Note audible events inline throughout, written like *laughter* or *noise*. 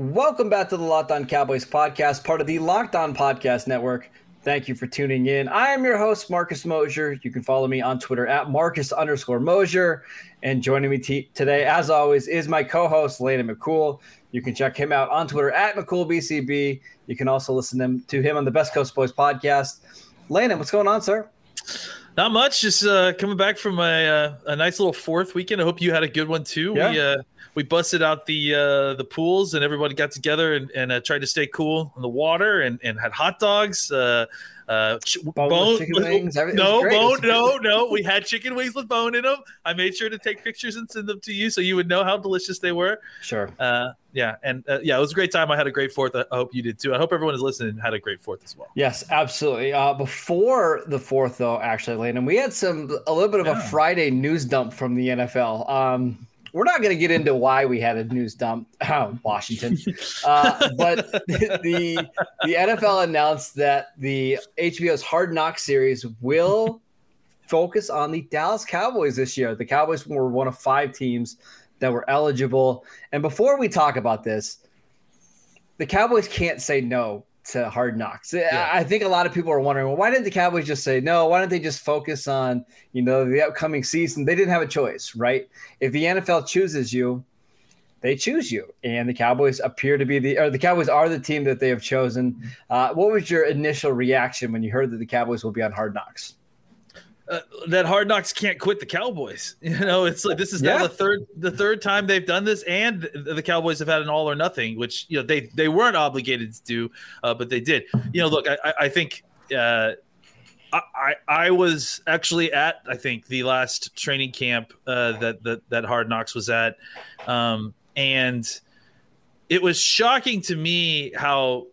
Welcome back to the Locked On Cowboys podcast, part of the Locked On Podcast Network. Thank you for tuning in. I am your host, Marcus Mosher. You can follow me on Twitter at Marcus underscore Mosher. And joining me t- today, as always, is my co-host, Landon McCool. You can check him out on Twitter at McCoolBCB. You can also listen to him, to him on the Best Coast Boys podcast. Landon, what's going on, sir? Not much. Just uh, coming back from a, uh, a nice little fourth weekend. I hope you had a good one too. Yeah. We uh, we busted out the uh, the pools and everybody got together and, and uh, tried to stay cool in the water and, and had hot dogs. Uh, uh, ch- chicken *laughs* wings, everything no, bone, no, no. We had chicken wings with bone in them. I made sure to take pictures and send them to you so you would know how delicious they were. Sure. Uh, yeah, and uh, yeah, it was a great time. I had a great fourth. I hope you did too. I hope everyone is listening and had a great fourth as well. Yes, absolutely. Uh, before the fourth, though, actually, Landon, we had some a little bit of a Friday news dump from the NFL. Um, we're not going to get into why we had a news dump, oh, *laughs* Washington, uh, but *laughs* the the NFL announced that the HBO's Hard Knock series will focus on the Dallas Cowboys this year. The Cowboys were one of five teams that were eligible. And before we talk about this, the Cowboys can't say no to hard knocks. I- I think a lot of people are wondering, well, why didn't the Cowboys just say no? Why didn't they just focus on, you know, the upcoming season? They didn't have a choice, right? If the NFL chooses you, they choose you. And the Cowboys appear to be the or the Cowboys are the team that they have chosen. Uh, what was your initial reaction when you heard that the Cowboys will be on hard knocks? Uh, that Hard Knocks can't quit the Cowboys. *laughs* You know, it's like this is now the third the third time they've done this, and the Cowboys have had an all or nothing, which you know they they weren't obligated to do, uh, but they did. You know, look, I I- think. Uh, I, I I was actually at I think the last training camp uh, that that that Hard Knocks was at, um, and it was shocking to me how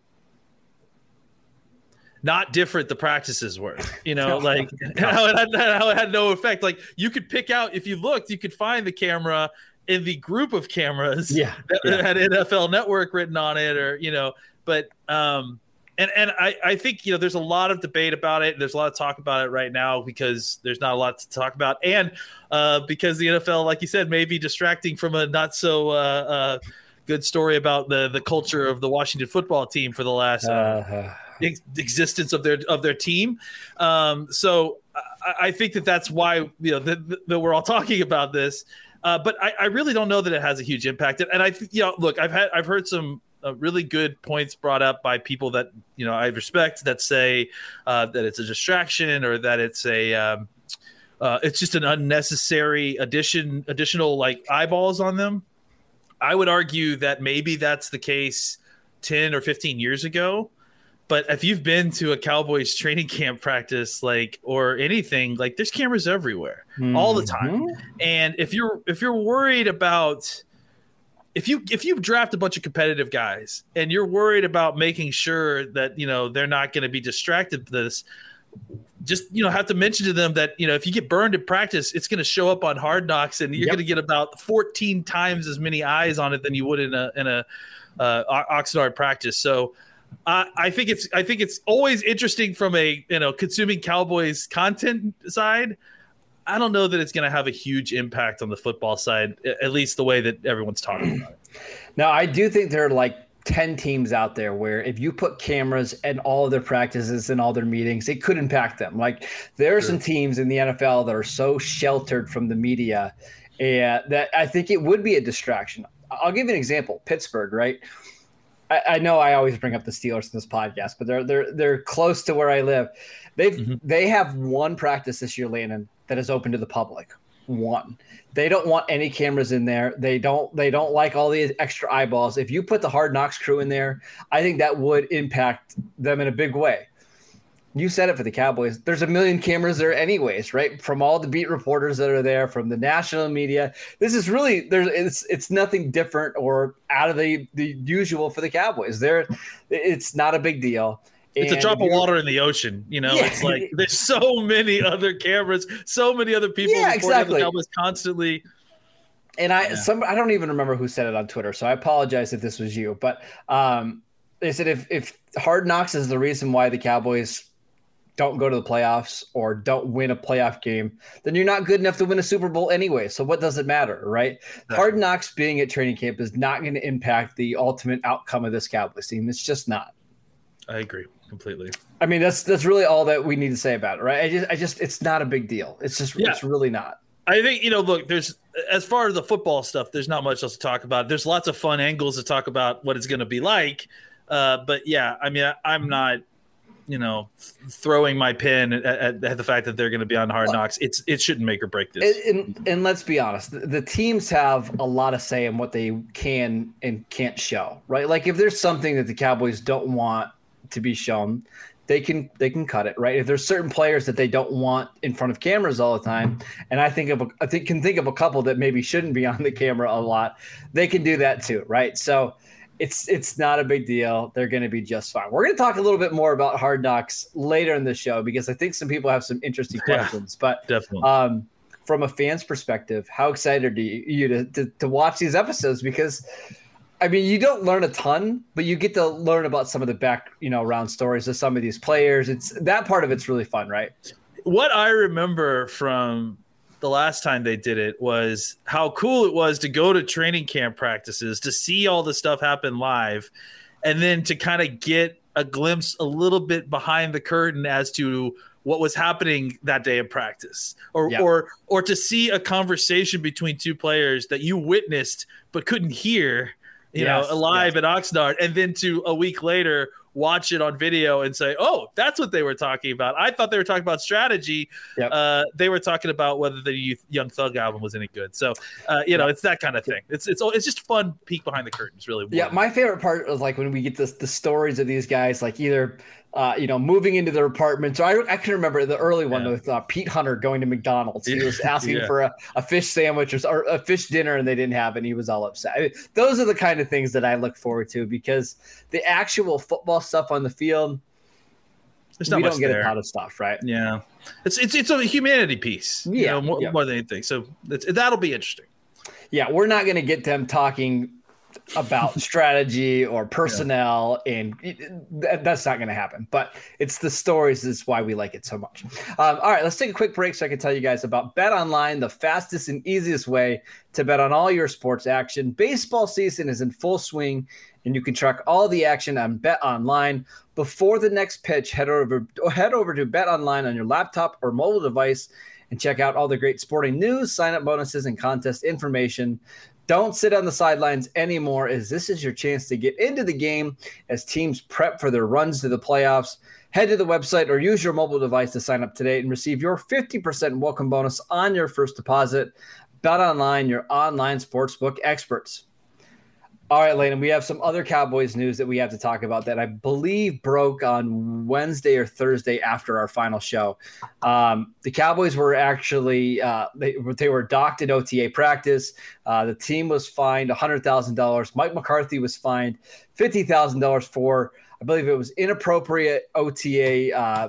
not different the practices were. You know, *laughs* like *laughs* how it, had, how it had no effect. Like you could pick out if you looked, you could find the camera in the group of cameras Yeah, *laughs* that yeah. had NFL Network written on it, or you know, but um, and and I I think you know there's a lot of debate about it. There's a lot of talk about it right now because there's not a lot to talk about, and uh, because the NFL, like you said, may be distracting from a not so uh, uh, good story about the the culture of the Washington football team for the last uh, Uh, ex- existence of their of their team. Um, so I, I think that that's why you know that, that we're all talking about this. Uh, but I, I really don't know that it has a huge impact. And I, you know, look, I've had I've heard some uh, really good points brought up by people that you know I respect that say uh, that it's a distraction or that it's a um, uh, it's just an unnecessary addition additional like eyeballs on them. I would argue that maybe that's the case 10 or 15 years ago. But if you've been to a Cowboys training *laughs* camp practice, like or anything, like there's cameras everywhere all the time. Mm-hmm. And if you're if you're worried about if you if you draft a bunch of competitive guys and you're worried about making sure that you know they're not going to be distracted this, just you know have to mention to them that you know if you get burned in practice, it's going to show up on Hard Knocks, and you're Yep. going to get about 14 times as many eyes on it than you would in a in a uh, Oxnard practice. So. I I think it's I think it's always interesting from a you know consuming Cowboys content side. I don't know that it's going to have a huge impact on the football side, at least the way that everyone's talking about it. Now, I do think there are like 10 teams out there where if you put cameras in all of their practices and all their meetings, it could impact them. Like there are some teams in the NFL that are so sheltered from the media and that I think it would be a distraction. I'll give you an example Pittsburgh, right? I, I know I always bring up the Steelers in this podcast, but they're they're they're close to where I live. They've Mhm. they have one practice this year, Landon, that is open to the public. One. They don't want any cameras in there. They don't they don't like all the extra eyeballs. If you put the hard knocks crew in there, I think that would impact them in a big way. you said it for the Cowboys. There's a million cameras there, anyways, right? From all the beat reporters that are there, from the national media. This is really there's it's it's nothing different or out of the the usual for the Cowboys. There, it's not a big deal. It's And a drop of water in the ocean, you know. Yeah. It's like *laughs* there's so many other cameras, so many other people Yeah, reporting on the exactly. Cowboys constantly. And I Yeah. some I don't even remember who said it on Twitter, so I apologize if this was you. But um, they said if if Hard Knocks is the reason why the Cowboys don't go to the playoffs or don't win a playoff game, then you're not good enough to win a Super Bowl anyway. So what does it matter, right? Hard Knocks being at training camp is not going to impact the ultimate outcome of this Cowboys team. It's just not. I agree completely. I mean, that's that's really all that we need to say about it, right? I just I just it's not a big deal. It's just Yeah. it's really not. I think you know. Look, there's as far as the football stuff. There's not much else to talk about. There's lots of fun angles to talk about what it's going to be like. Uh, but yeah, I mean, I, I'm not, you know, throwing my pin at, at, at the fact that they're going to be on Hard Knocks. It's it shouldn't make or break this. And, and, and let's be honest, the, the teams have a lot of say in what they can and can't show, right? Like if there's something that the Cowboys don't want to be shown, they can they can cut it, right? If there's certain players that they don't want in front of cameras all the time, and I think of a, I think can think of a couple that maybe shouldn't be *laughs* on the camera a lot, they can do that too, right? So it's it's not a big deal. They're going to be just fine. We're going to talk a little bit more about Hard Knocks later in the show because I think some people have some interesting Yeah. questions, but Definitely. um, from a fan's perspective, how excited are you, you to, to, to watch these episodes? Because, I mean, you don't learn a ton, but you get to learn about some of the back, you know, round stories of some of these players. It's that part of it's really fun, right? what I remember from the last time they did it was how cool it was to go to training camp practices to see all the stuff happen live and then to kind of get a glimpse a little bit behind the curtain as to what was happening that day in practice or Yeah. or or to see a conversation between two players that you witnessed but couldn't hear you Yes, know live yes. at Oxnard and then to a week later watch it on video and say oh that's what they were talking about i thought they were talking about strategy Yep. uh, they were talking about whether the youth, Young Thug album was any good. So, uh, you know, it's that kind of thing. It's it's it's just fun peek behind the curtains, really. Yeah, my favorite part is like when we get this the stories of these guys, like either uh, you know moving into their apartments. So I, I can remember the early one Yeah. with uh, Pete Hunter going to McDonald's. He was *laughs* asking Yeah. for a, a fish sandwich or, or a fish dinner, and they didn't have it. and He was all upset. I mean, those are the kind of things that I look forward to because the actual football stuff on the field, There's not we much don't get there. a ton of stuff, right? yeah, it's it's it's a humanity piece. you Yeah, know, more, yeah. more than anything. So that'll be interesting. Yeah, we're not going to get them talking about *laughs* strategy or personnel, and that, that's not going to happen. But it's the stories is why we like it so much. Um, all right, let's take a quick break so I can tell you guys about Bet Online, the fastest and easiest way to bet on all your sports action. Baseball season is in full swing, and you can track all the action on Bet Online. Before the next pitch, head over head over to Bet Online on your laptop or mobile device and check out all the great sporting news, sign up bonuses, and contest information. Don't sit on the sidelines anymore, as this is your chance to get into the game as teams prep for their runs to the playoffs. Head to the website or use your mobile device to sign up today and receive your 50% welcome bonus on your first deposit. Bet online, your online sportsbook experts. All right, Landon, we have some other Cowboys news that we have to talk about that I believe broke on Wednesday or Thursday after our final show. Um, the Cowboys were actually uh, they, they were docked in OTA practice. Uh, the team was fined $100,000. Mike McCarthy was fined $50,000 for, I believe it was inappropriate OTA, uh,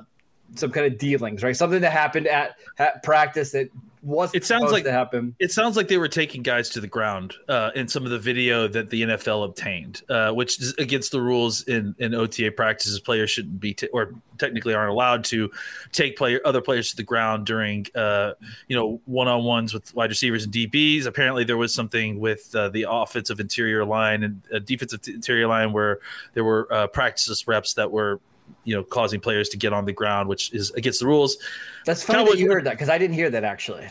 some kind of dealings, right? Something that happened at, at practice that wasn't It sounds like- to happen. It sounds like they were taking guys to the ground uh, in some of the video that the NFL obtained, uh, which is against the rules in, in OTA practices. Players shouldn't be, t- or technically aren't allowed to take player other players to the ground during, uh, you know, one on ones with wide receivers and DBs. Apparently, there was something with uh, the offensive interior line and uh, defensive interior line where there were uh, practice reps that were, you know, causing players to get on the ground, which is against the rules. That's funny Cowboys that you heard that because I didn't hear that actually.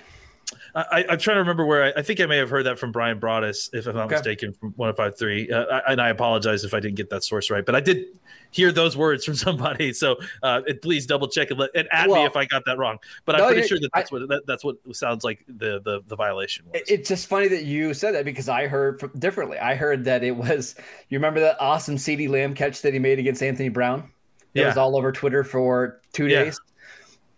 I, I'm trying to remember where I, I think I may have heard that from Bryan Broaddus, if I'm not Okay. mistaken, from 1053. Uh, I- and I apologize if I didn't get that source right, but I did hear those words from *laughs* somebody. So uh, please double check and, let, and add me if I got that wrong. But no, I'm pretty sure that I- that's what that, that's what sounds like the the, the violation was. It's just funny that you said that because I heard from, differently. I heard that it was you remember that awesome CeeDee Lamb catch that he made against Anthony Brown. It Yeah. was all over Twitter for two Yeah. days.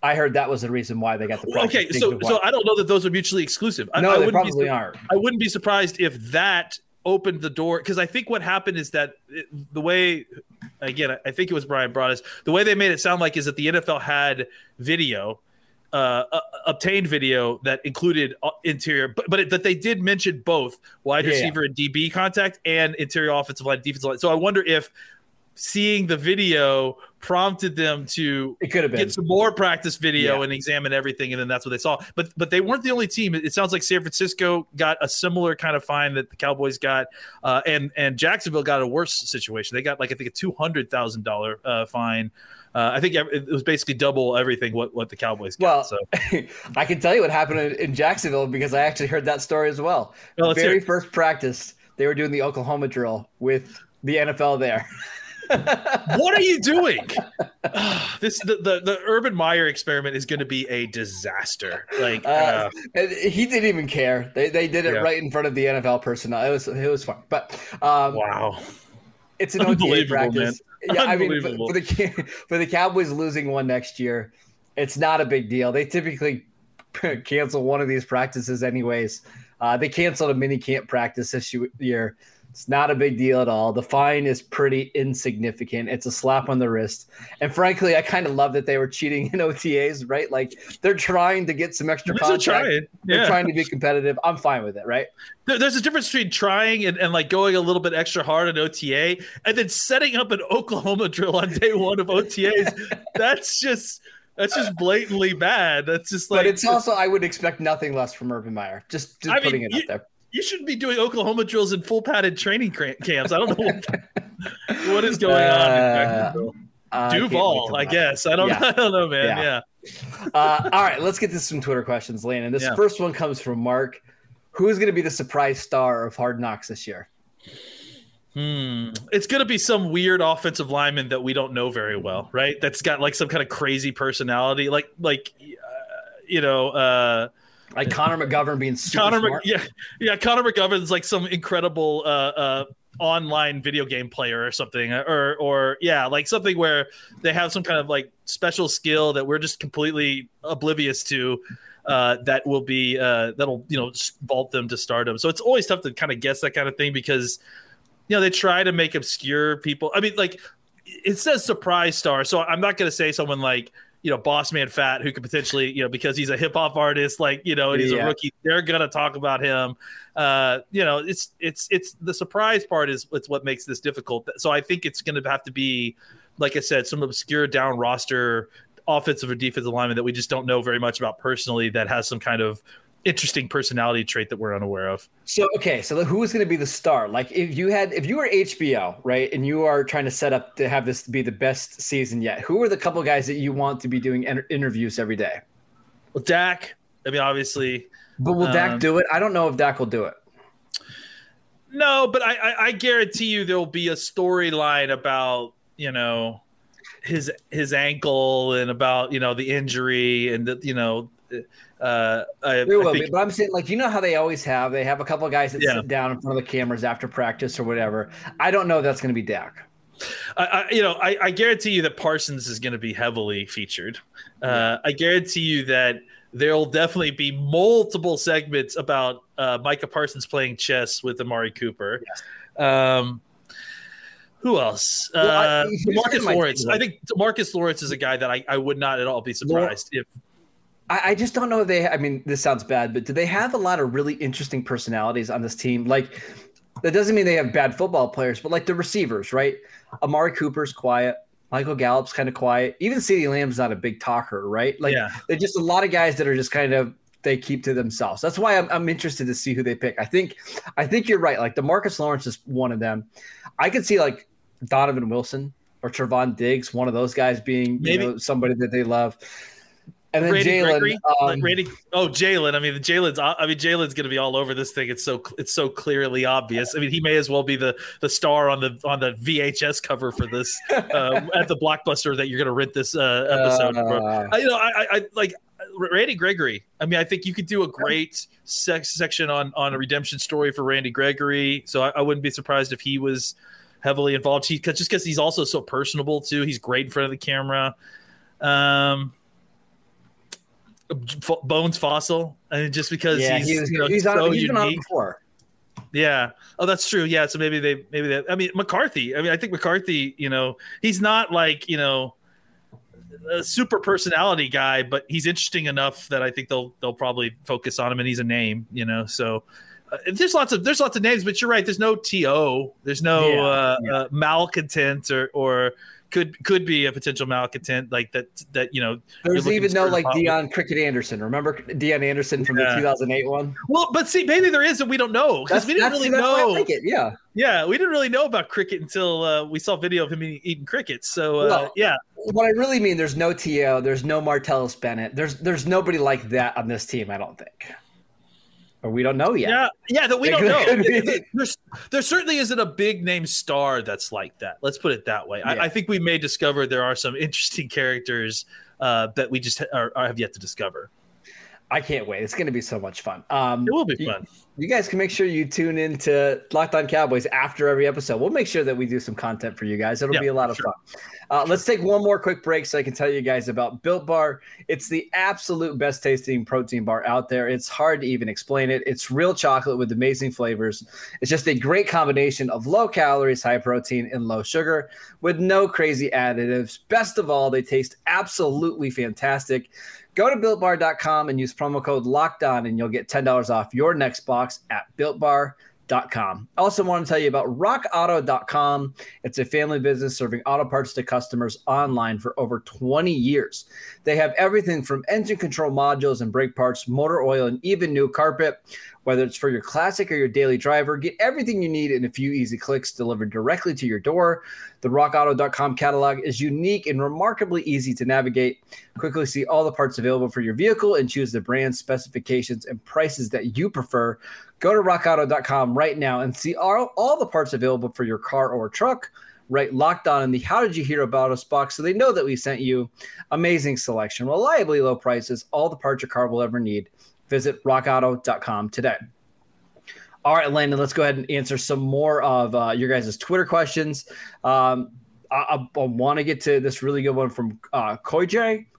I heard that was the reason why they got the practice okay, so so. I don't know that those are mutually exclusive. I, no, I they wouldn't be probably sur- aren't. I wouldn't be surprised if that opened the door because I think what happened is that it, the way again I think it was Bryan Broaddus the way they made it sound like is that the NFL had video uh, uh, obtained video that included uh, interior but but it, that they did mention both wide Yeah. receiver and DB contact and interior offensive line defensive line so I wonder if seeing the video prompted them to It could have been. get some more practice video Yeah. and examine everything, and then that's what they saw. But but they weren't the only team. It, sounds like San Francisco got a similar kind of fine that the Cowboys got, uh, and and Jacksonville got a worse situation. They got like I think a two hundred thousand uh, fine. Uh, I think it was basically double everything what what the Cowboys got. Well, so *laughs* I can tell you what happened in, in Jacksonville because I actually heard that story as well. Well, Very first practice, they were doing the Oklahoma drill with the NFL there. *laughs* what are you doing? this the, the the Urban Meyer experiment is going to be a disaster. Like. Uh, Uh, and he didn't even care. They, they did it Yeah. right in front of the NFL personnel. It was it was fun, but um, wow. it's an OTA Unbelievable, practice. Yeah, I mean, for, for the for the Cowboys losing one next year, it's not a big deal. They typically *laughs* cancel one of these practices anyways. Uh, they canceled a mini camp practice this year. It's not a big deal at all. The fine is pretty insignificant. It's a slap on the wrist. And frankly, I kind of love that they were cheating *laughs* in OTAs, right? Like they're trying to get some extra contact. trying. They're trying to be competitive. I'm fine with it, right? There's a difference between trying and, and like going a little bit extra hard in OTA and then setting up an *laughs* Oklahoma drill on day one of OTAs. *laughs* that's just that's just blatantly bad. That's just like but it's also I would expect nothing less from Urban Meyer. Just, just I mean, putting it you- out there. You shouldn't be doing Oklahoma drills in full padded training camps. I don't know what, *laughs* what is going on in Uh, Jacksonville. Uh, Duval, till I guess. I don't Yeah. *laughs* I don't know, man. Yeah. Yeah. Uh, all right, let's get to some Twitter questions, Lane. And this Yeah. first one comes from Mark. Who's going to be the surprise star of Hard Knocks this year? Hmm. It's going to be some weird offensive lineman that we don't know very well, right? That's got like some kind of crazy personality, like like uh, you know, uh, Like Connor McGovern being super Connor, smart. yeah, yeah. Connor McGovern's like some incredible uh, uh, online video game player or something, or or yeah, like something where they have some kind of like special skill that we're just completely oblivious to. Uh, that will be uh, that'll you know vault them to stardom. So it's always tough to kind of guess that kind of thing because you know they try to make obscure people. I mean, like it says surprise star, so I'm not going to say someone like you know Boss Man Fat who could potentially you know because he's a hip hop artist, like you know, and he's Yeah. a rookie. They're going to talk about him. Uh, you know, it's it's it's the surprise part is it's what makes this difficult. So I think it's going to have to be, like I said, some obscure down roster offensive or defensive lineman that we just don't know very much about personally that has some kind of interesting personality trait that we're unaware of. So okay, so who is going to be the star? Like if you had, if you were HBO, right, and you are trying to set up to have this be the best season yet, who are the couple guys that you want to be doing inter- interviews every day? Well, Dak, I mean, obviously, But will Um, Dak do it? I don't know if Dak will do it. No, but I, I, I guarantee you there will be a storyline about you know his his ankle and about you know the injury and the, you know uh, I, There I will think- be, but I'm saying like you know how they always have they have a couple of guys that Yeah. sit down in front of the cameras after practice or whatever. I don't know if that's going to be Dak. I, I, you know, I, I guarantee you that Parsons is going to be heavily featured. Uh, I guarantee you that there'll definitely be multiple segments about uh, Micah Parsons playing chess with Amari Cooper. Um, who else? Well, uh, Marcus Lawrence. I think Marcus Lawrence is a guy that I, I would not at all be surprised if. I, I just don't know if they. I mean, this sounds bad, but do they have a lot of really interesting personalities on this team? Like, that doesn't mean they have bad football players, but like the receivers, right? Amari Cooper's quiet. Michael Gallup's kind of quiet. Even CeeDee Lamb's not a big talker, right? Like, Yeah. they're just a lot of guys that are just kind of they keep to themselves. That's why I'm, I'm interested to see who they pick. I think, I think you're right. Like, Demarcus Lawrence is one of them. I could see like Donovan Wilson or Trevon Diggs, one of those guys being you Maybe. know somebody that they love. And then Randy Jalen, Gregory, um, Randy, oh Jalen. I mean, Jalen's. I mean, Jalen's going to be all over this thing. It's so it's so clearly obvious. I mean, he may as well be the the star on the on the VHS cover for this *laughs* uh, at the blockbuster that you're going to rent this uh, episode. Uh, I, you know, I, I, I like Randy Gregory. I mean, I think you could do a great sex section on on a redemption story for Randy Gregory. So I, I wouldn't be surprised if he was heavily involved. He cause, just because he's also so personable too. He's great in front of the camera. Um, Bones Fossil, I mean, just because Yeah, he's, he was, you know, he's on. so he's been on before. Yeah. Oh, that's true. Yeah. So maybe they, maybe they, I mean, McCarthy. I mean, I think McCarthy, you know, he's not like, you know, a super personality guy, but he's interesting enough that I think they'll, they'll probably focus on him and he's a name, you know? So uh, there's lots of, there's lots of names, but you're right. There's no TO, there's no Yeah, uh, yeah. Uh, malcontent or, or could, could be a potential malcontent like that, that, you know, There's even no like with- Deon Cricket Anderson. Remember Deon Anderson from Yeah. the 2008 one? well, but see, maybe there is, and we don't know because we didn't really that's why I know. like it. Yeah. Yeah, we didn't really know about cricket until uh, we saw video of him eating, eating crickets. So uh, Well, yeah, What I really mean, there's no To, there's no Martellus Bennett, there's there's nobody like that on this team. I don't think, or we don't know yet. yeah, yeah, that we don't know. There's, there certainly isn't a big name star that's like that. Let's put it that way. Yeah. I, I think we may discover there are some interesting characters uh, that we just ha- are, are, have yet to discover. I can't wait. It's going to be so much fun. Um, It will be you- fun. You guys can make sure you tune in to Locked On Cowboys after every episode. We'll make sure that we do some content for you guys. It'll Yeah, be a lot of sure. fun. Uh, let's take one more quick break so I can tell you guys about Built Bar. It's the absolute best tasting protein bar out there. It's hard to even explain it. It's real chocolate with amazing flavors. It's just a great combination of low calories, high protein, and low sugar with no crazy additives. Best of all, they taste absolutely fantastic. Go to builtbar.com and use promo code locked on, and you'll get $10 off your next box at builtbar.com. I also want to tell you about rockauto.com. It's a family business serving auto parts to customers online for over 20 years. They have everything from engine control modules and brake parts, motor oil, and even new carpet. Whether it's for your classic or your daily driver, get everything you need in a few easy clicks delivered directly to your door. The rockauto.com catalog is unique and remarkably easy to navigate. Quickly see all the parts available for your vehicle and choose the brand specifications and prices that you prefer. Go to rockauto.com right now and see all, all the parts available for your car or truck. Right, locked on in the How Did You Hear About Us box so they know that we sent you. Amazing selection, reliably low prices, all the parts your car will ever need. Visit rockauto.com today. All right, Landon, let's go ahead and answer some more of uh, your guys' Twitter questions. Um, I, I, I want to get to this really good one from uh, Koy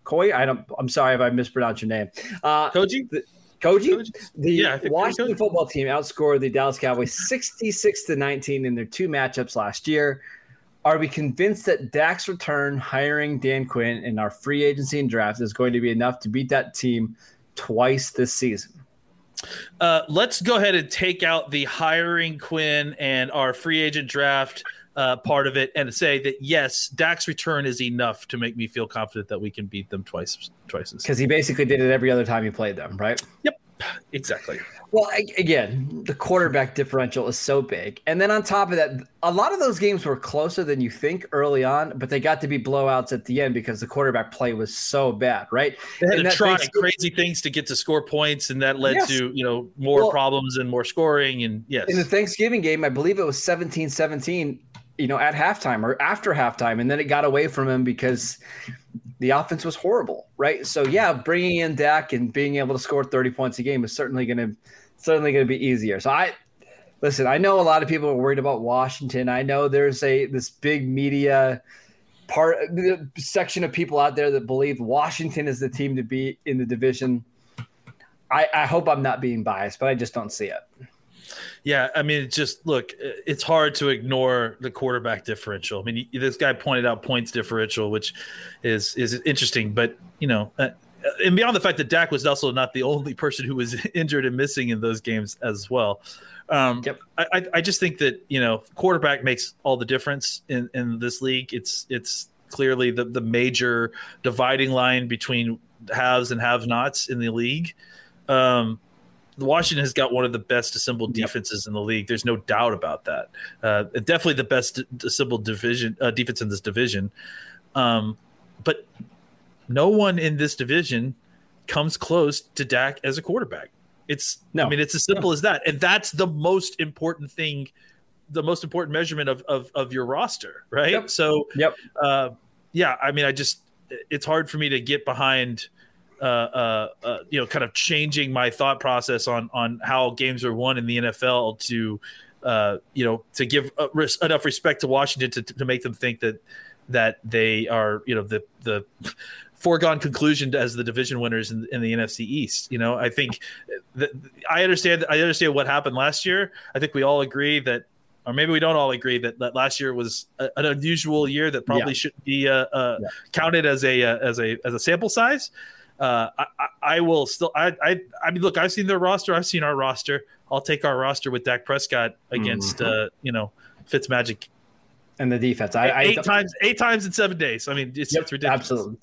Koi. I don't. I'm sorry if I mispronounced your name. Uh, Koji? Koji. Koji? The Yeah, Washington Koji. football team outscored the Dallas Cowboys 66 to 19 in their two matchups last year. Are we convinced that Dak's return, hiring Dan Quinn in our free agency and draft is going to be enough to beat that team twice this season? Uh, let's go ahead and take out the hiring Quinn and our free agent draft uh, part of it and say that yes, Dak's return is enough to make me feel confident that we can beat them twice. Twice. Because he basically did it every other time he played them, right? Exactly. Well, again, the quarterback differential is so big. And then on top of that, a lot of those games were closer than you think early on, but they got to be blowouts at the end because the quarterback play was so bad, right? They had And to try crazy things to get to score points, and that led Yes. to you know more Well- problems and more scoring. And yes, In the Thanksgiving game, I believe it was 17 17, you know, at halftime or after halftime. And then it got away from him because the offense was horrible, right? So, yeah, bringing in Dak and being able to score 30 points a game is certainly going to certainly going to be easier. So, I listen, I know a lot of people are worried about Washington. I know there's a this big media part section of people out there that believe Washington is the team to be in the division. I, I hope I'm not being biased, but I just don't see it. Yeah, I mean, it's just look, it's hard to ignore the quarterback differential. I mean, this guy pointed out points differential, which is is interesting, but you know, uh, and beyond the fact that Dak was also not the only person who was *laughs* injured and missing in those games as well. Um, Yep. I, I- just think that you know, quarterback makes all the difference in in this league. It's it's clearly the the major dividing line between haves and have-nots in the league. Um, Washington has got one of the best assembled Yep. defenses in the league. There's no doubt about that. Uh, definitely the best assembled division uh, defense in this division. Um, but no one in this division comes close to Dak as a quarterback. It's No. I mean it's as simple as that, and that's the most important thing, the most important measurement of of, of your roster, right? Yep. So Yep. uh, yeah, I mean, I just it's hard for me to get behind, uh, uh, uh, you know, kind of changing my thought process on on how games are won in the NFL to uh, you know, to give enough respect to Washington to, to make them think that that they are, you know, the the foregone conclusion as the division winners in, in the NFC East. You know, I think that I understand. I understand what happened last year. I think we all agree that, or maybe we don't all agree that, that last year was a, an unusual year that probably Yeah. shouldn't be uh, uh, Yeah. counted as a uh, as a as a sample size. Uh, I, I, I will still. I, I I mean, look, I've seen their roster. I've seen our roster. I'll take our roster with Dak Prescott against Mhm. uh, you know Fitzmagic And the defense. I, I eight times eight times in seven days. I mean, it's, Yep, it's ridiculous. Absolutely.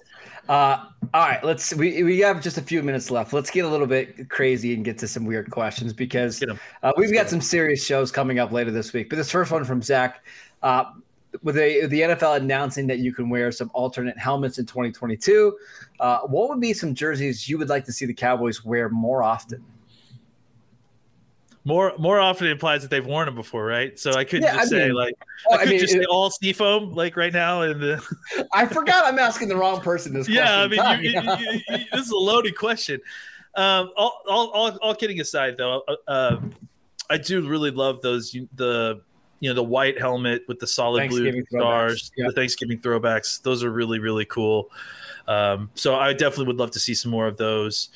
Uh, all right, let's. We, we have just a few minutes left. Let's get a little bit crazy and get to some weird questions because uh, we've got some serious shows coming up later this week. But this first one from Zach, uh, with a, the NFL announcing that you can wear some alternate helmets in 2022, uh, what would be some jerseys you would like to see the Cowboys wear more often? More more often implies that they've worn them before, right? So I couldn't Yeah, just I say mean- like Oh, I could just say it- all seafoam like right now and the *laughs* I forgot I'm asking the wrong person this yeah. I mean, you, you, *laughs* you, you, this is a loaded question. Um, all, all, all, all kidding aside, though, uh, uh, I do really love those the you know the white helmet with the solid blue stars, yeah. the Thanksgiving throwbacks. Those are really really cool. Um, so I definitely would love to see some more of those.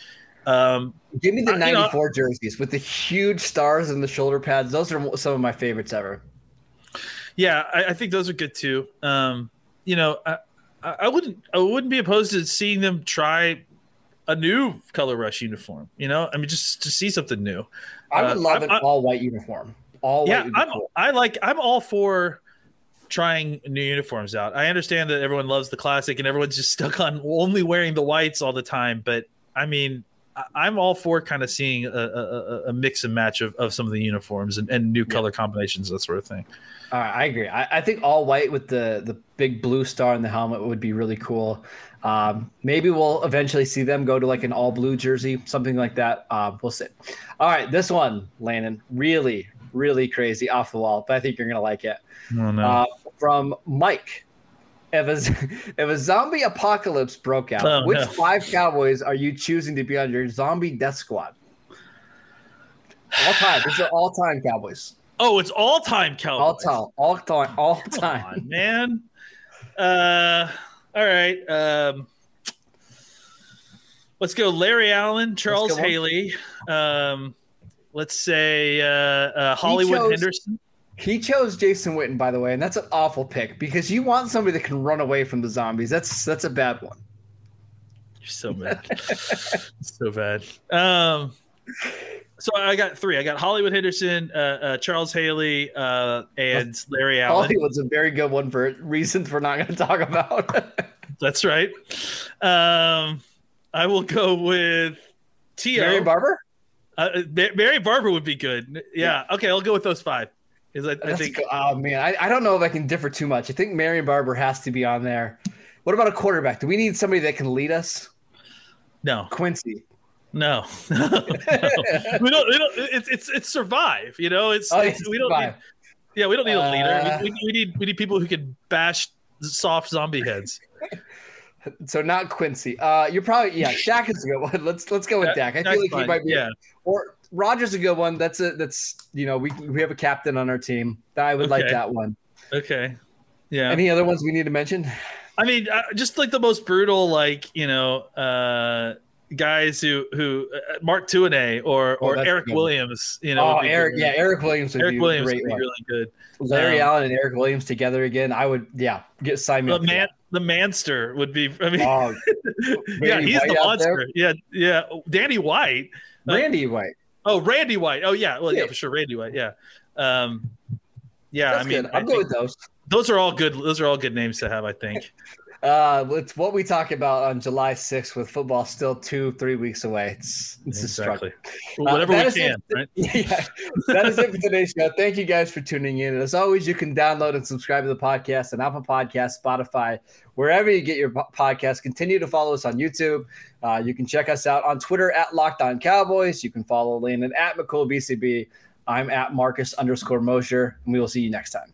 Um, Give me the Uh, you know- 94 jerseys with the huge stars and the shoulder pads. Those are some of my favorites ever. Yeah, I, I think those are good too. Um, you know, I, I I wouldn't I wouldn't be opposed to seeing them try a new color rush uniform. You know, I mean, just to see something new. I would Uh, love I'm- an I'm- all white uniform. All yeah, white would be I'm cool. I like I'm all for trying new uniforms out. I understand that everyone loves the classic and everyone's just *laughs* stuck on only wearing the whites all the time, but I mean. I'm all for kind of seeing a, a, a- mix and match of, of some of the uniforms and, and new color combinations, that sort of thing. All right, I agree. I, I think all white with the the big blue star in the helmet would be really cool. Um, maybe we'll eventually see them go to like an all blue jersey, something like that. Uh, we'll see. All right, this one, Landon, really, really crazy off the wall, but I think you're gonna like it. Oh, no. Uh, from Mike. If a, *laughs* if a zombie apocalypse broke out, Oh, which no. five Cowboys are you choosing to be on your zombie death squad? All time. These are all time Cowboys. oh, it's all time Cowboys. All time. All time. All time. on, man. Uh, all right. Um, let's go. Larry Allen, Charles. Haley. Um, let's say uh, uh, Hollywood chose- Henderson. He chose Jason Witten, by the way, and that's an awful pick because you want somebody that can run away from the zombies. That's that's a bad one. You're so bad. *laughs* so bad. Um, so I got three. I got Hollywood Henderson, uh, uh, Charles Haley, uh, and Larry Allen. Hollywood's a very good one for reasons we're not going to talk about. *laughs* That's right. Um, I will go with. Marion Barber. Uh, Ma- Marion Barber would be good. Yeah. Okay, I'll go with those five. Because I, I think oh man, I, I don't know if I can differ too much. I think Marion Barber has to be on there. What about a quarterback? Do we need somebody that can lead us? no, Quincy. no, *laughs* no. we don't. We don't. It's it's it's survive. You know, it's, Oh, it's yeah, we don't. survive. Need, yeah, we don't need a leader. Uh, we, we, we need we need people who can bash soft zombie heads. So not Quincy. Uh, you're probably yeah. *laughs* Dak is a good one. Let's let's go with Dak. I Dak's feel like he might be. Yeah. Or Rogers a good one. That's a that's you know we we have a captain on our team. I would like that one. Okay. Yeah. Any other ones we need to mention? I mean, uh, just like the most brutal, like you know, uh, guys who who uh, Mark Tuinei or Oh, or a Eric. Williams. You know, oh, Eric. good. Yeah, Eric Williams would Eric be Williams would be really good. Larry um, Allen and Eric Williams together again. I would yeah get Simon. The man, the Manster would be. I mean, Oh, *laughs* yeah, he's the White there? monster. Yeah, yeah. Danny White. Uh, Randy White. Oh, Randy White. Oh, yeah. Well, yeah, Yeah. for sure, Randy White. Yeah. Um, yeah. That's I mean, good. I I'm good with those. those are all good. Those are all good names to have. I think. Uh, it's what we talk about on July 6th with football still two, three weeks away. It's it's a struggle. Well, whatever Uh, we can, it. right? *laughs* yeah, that is it for today's show. Thank you guys for tuning in. And as always, you can download and subscribe to the podcast on Apple Podcasts, Spotify, wherever you get your po- podcast. Continue to follow us on YouTube. Uh, you can check us out on Twitter at Locked On Cowboys. You can follow Landon at McCool BCB. I'm at Marcus underscore Mosher, and we will see you next time.